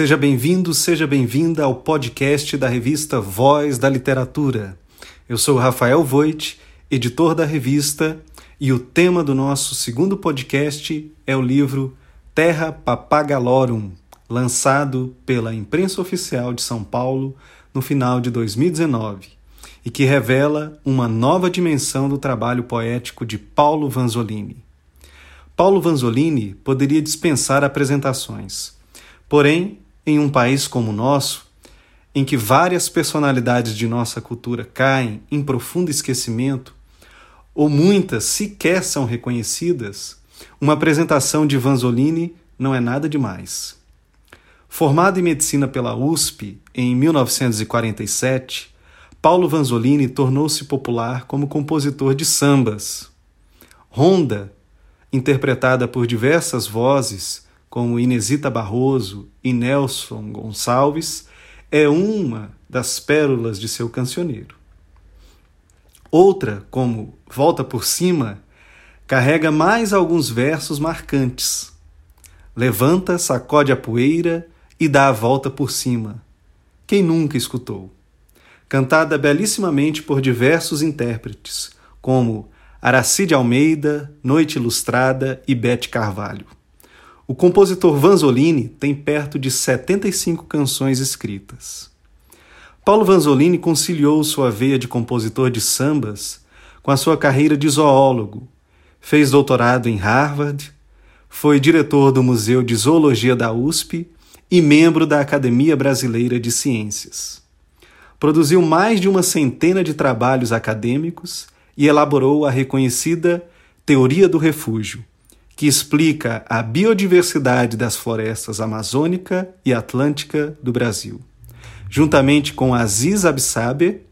Seja bem-vindo, seja bem-vinda ao podcast da revista Voz da Literatura. Eu sou Rafael Voit, editor da revista, e o tema do nosso segundo podcast é o livro Terra Papagalorum, lançado pela Imprensa Oficial de São Paulo no final de 2019 e que revela uma nova dimensão do trabalho poético de Paulo Vanzolini. Paulo Vanzolini poderia dispensar apresentações. Porém, em um país como o nosso, em que várias personalidades de nossa cultura caem em profundo esquecimento, ou muitas sequer são reconhecidas, uma apresentação de Vanzolini não é nada demais. Formado em medicina pela USP em 1947, Paulo Vanzolini tornou-se popular como compositor de sambas. Ronda, interpretada por diversas vozes, como Inesita Barroso e Nelson Gonçalves, é uma das pérolas de seu cancioneiro. Outra, como Volta por Cima, carrega mais alguns versos marcantes. Levanta, sacode a poeira e dá a volta por cima. Quem nunca escutou? Cantada belíssimamente por diversos intérpretes, como Aracide Almeida, Noite Ilustrada e Bete Carvalho. O compositor Vanzolini tem perto de 75 canções escritas. Paulo Vanzolini conciliou sua veia de compositor de sambas com a sua carreira de zoólogo. Fez doutorado em Harvard, foi diretor do Museu de Zoologia da USP e membro da Academia Brasileira de Ciências. Produziu mais de uma centena de trabalhos acadêmicos e elaborou a reconhecida Teoria do Refúgio, que explica a biodiversidade das florestas amazônica e atlântica do Brasil, juntamente com Aziz Absaber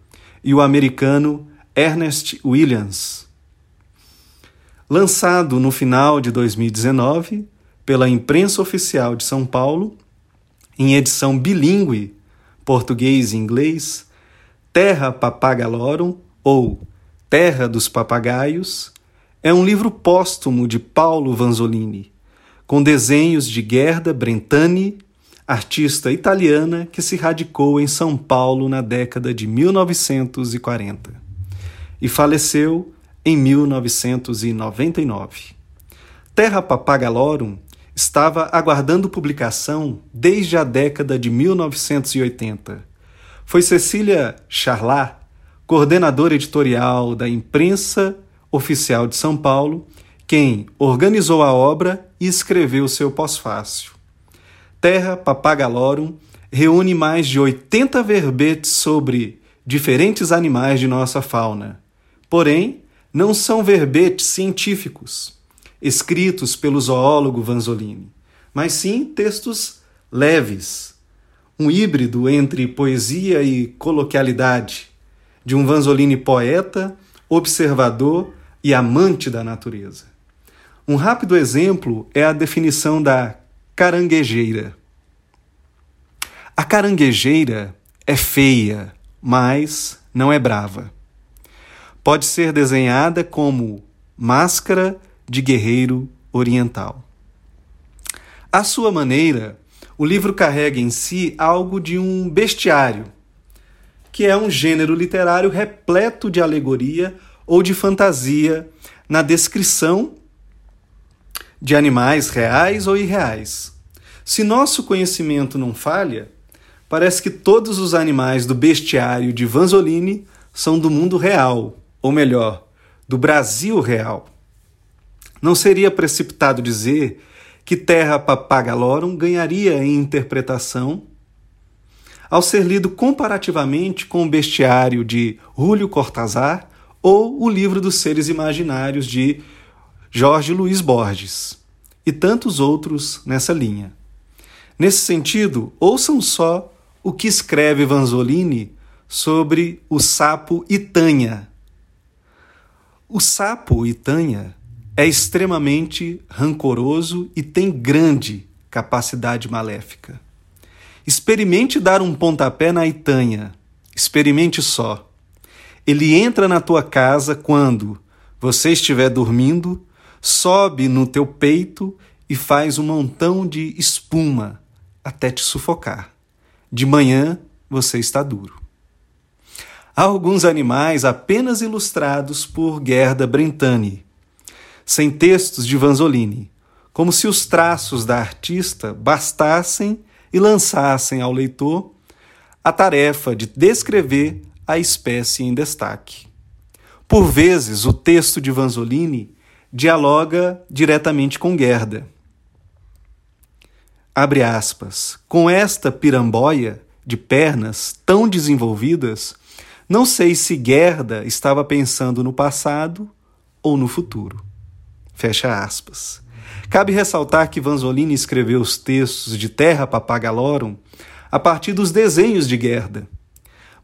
e o americano Ernest Williams. Lançado no final de 2019 pela Imprensa Oficial de São Paulo, em edição bilíngue, português e inglês, Terra Papagalorum ou Terra dos Papagaios, é um livro póstumo de Paulo Vanzolini, com desenhos de Gerda Brentani, artista italiana que se radicou em São Paulo na década de 1940 e faleceu em 1999. Terra Papagalorum estava aguardando publicação desde a década de 1980. Foi Cecília Charlat, coordenadora editorial da Imprensa Oficial de São Paulo, quem organizou a obra e escreveu seu pós-fácil. Terra Papagalorum reúne mais de 80 verbetes sobre diferentes animais de nossa fauna. Porém, não são verbetes científicos escritos pelo zoólogo Vanzolini, mas sim textos leves, um híbrido entre poesia e coloquialidade, de um Vanzolini poeta, observador e amante da natureza. Um rápido exemplo é a definição da caranguejeira. A caranguejeira é feia, mas não é brava. Pode ser desenhada como máscara de guerreiro oriental. À sua maneira, o livro carrega em si algo de um bestiário, que é um gênero literário repleto de alegoria ou de fantasia na descrição de animais reais ou irreais. Se nosso conhecimento não falha, parece que todos os animais do bestiário de Vanzolini são do mundo real, ou melhor, do Brasil real. Não seria precipitado dizer que Terra Papagalorum ganharia em interpretação ao ser lido comparativamente com o bestiário de Júlio Cortázar ou o livro dos seres imaginários de Jorge Luiz Borges, e tantos outros nessa linha. Nesse sentido, ouçam só o que escreve Vanzolini sobre o sapo Itanha. O sapo Itanha é extremamente rancoroso e tem grande capacidade maléfica. Experimente dar um pontapé na Itanha. Experimente só. Ele entra na tua casa quando você estiver dormindo, sobe no teu peito e faz um montão de espuma, até te sufocar. De manhã você está duro. Há alguns animais apenas ilustrados por Gerda Brentani, sem textos de Vanzolini, como se os traços da artista bastassem e lançassem ao leitor a tarefa de descrever a espécie em destaque. Por vezes, o texto de Vanzolini dialoga diretamente com Gerda. Abre aspas. Com esta piramboia de pernas tão desenvolvidas, não sei se Gerda estava pensando no passado ou no futuro. Fecha aspas. Cabe ressaltar que Vanzolini escreveu os textos de Terra Papagalorum a partir dos desenhos de Gerda.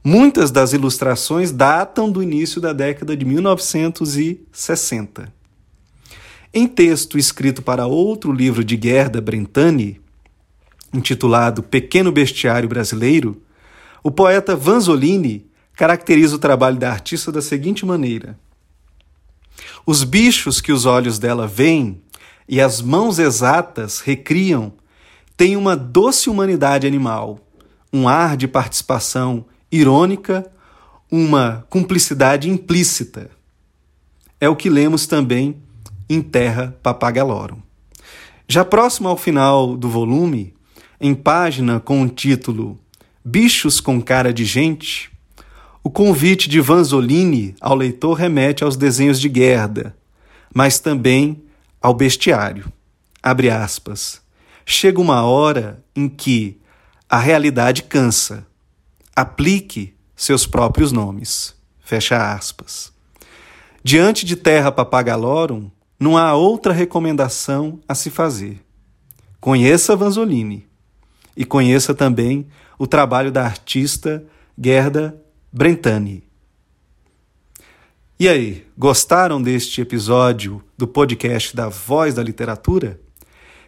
Muitas das ilustrações datam do início da década de 1960. Em texto escrito para outro livro de Gerda Brentani, intitulado Pequeno Bestiário Brasileiro, o poeta Vanzolini caracteriza o trabalho da artista da seguinte maneira: Os bichos que os olhos dela veem e as mãos exatas recriam têm uma doce humanidade animal, um ar de participação irônica, uma cumplicidade implícita. É o que lemos também em Terra Papagalorum. Já próximo ao final do volume, em página com o título Bichos com Cara de Gente, o convite de Vanzolini ao leitor remete aos desenhos de Gerda, mas também ao bestiário. Abre aspas. Chega uma hora em que a realidade cansa. Aplique seus próprios nomes. Fecha aspas. Diante de Terra Papagalorum, não há outra recomendação a se fazer. Conheça Vanzolini e conheça também o trabalho da artista Gerda Brentani. E aí, gostaram deste episódio do podcast da Voz da Literatura?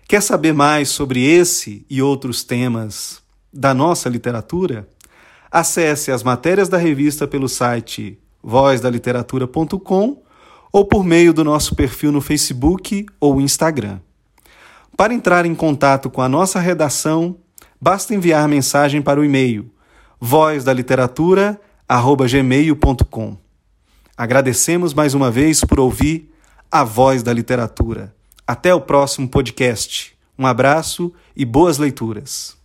Quer saber mais sobre esse e outros temas da nossa literatura? Acesse as matérias da revista pelo site vozdaliteratura.com ou por meio do nosso perfil no Facebook ou Instagram. Para entrar em contato com a nossa redação, basta enviar mensagem para o e-mail vozdaliteratura.com gmail.com. Agradecemos mais uma vez por ouvir a voz da literatura. Até o próximo podcast. Um abraço e boas leituras.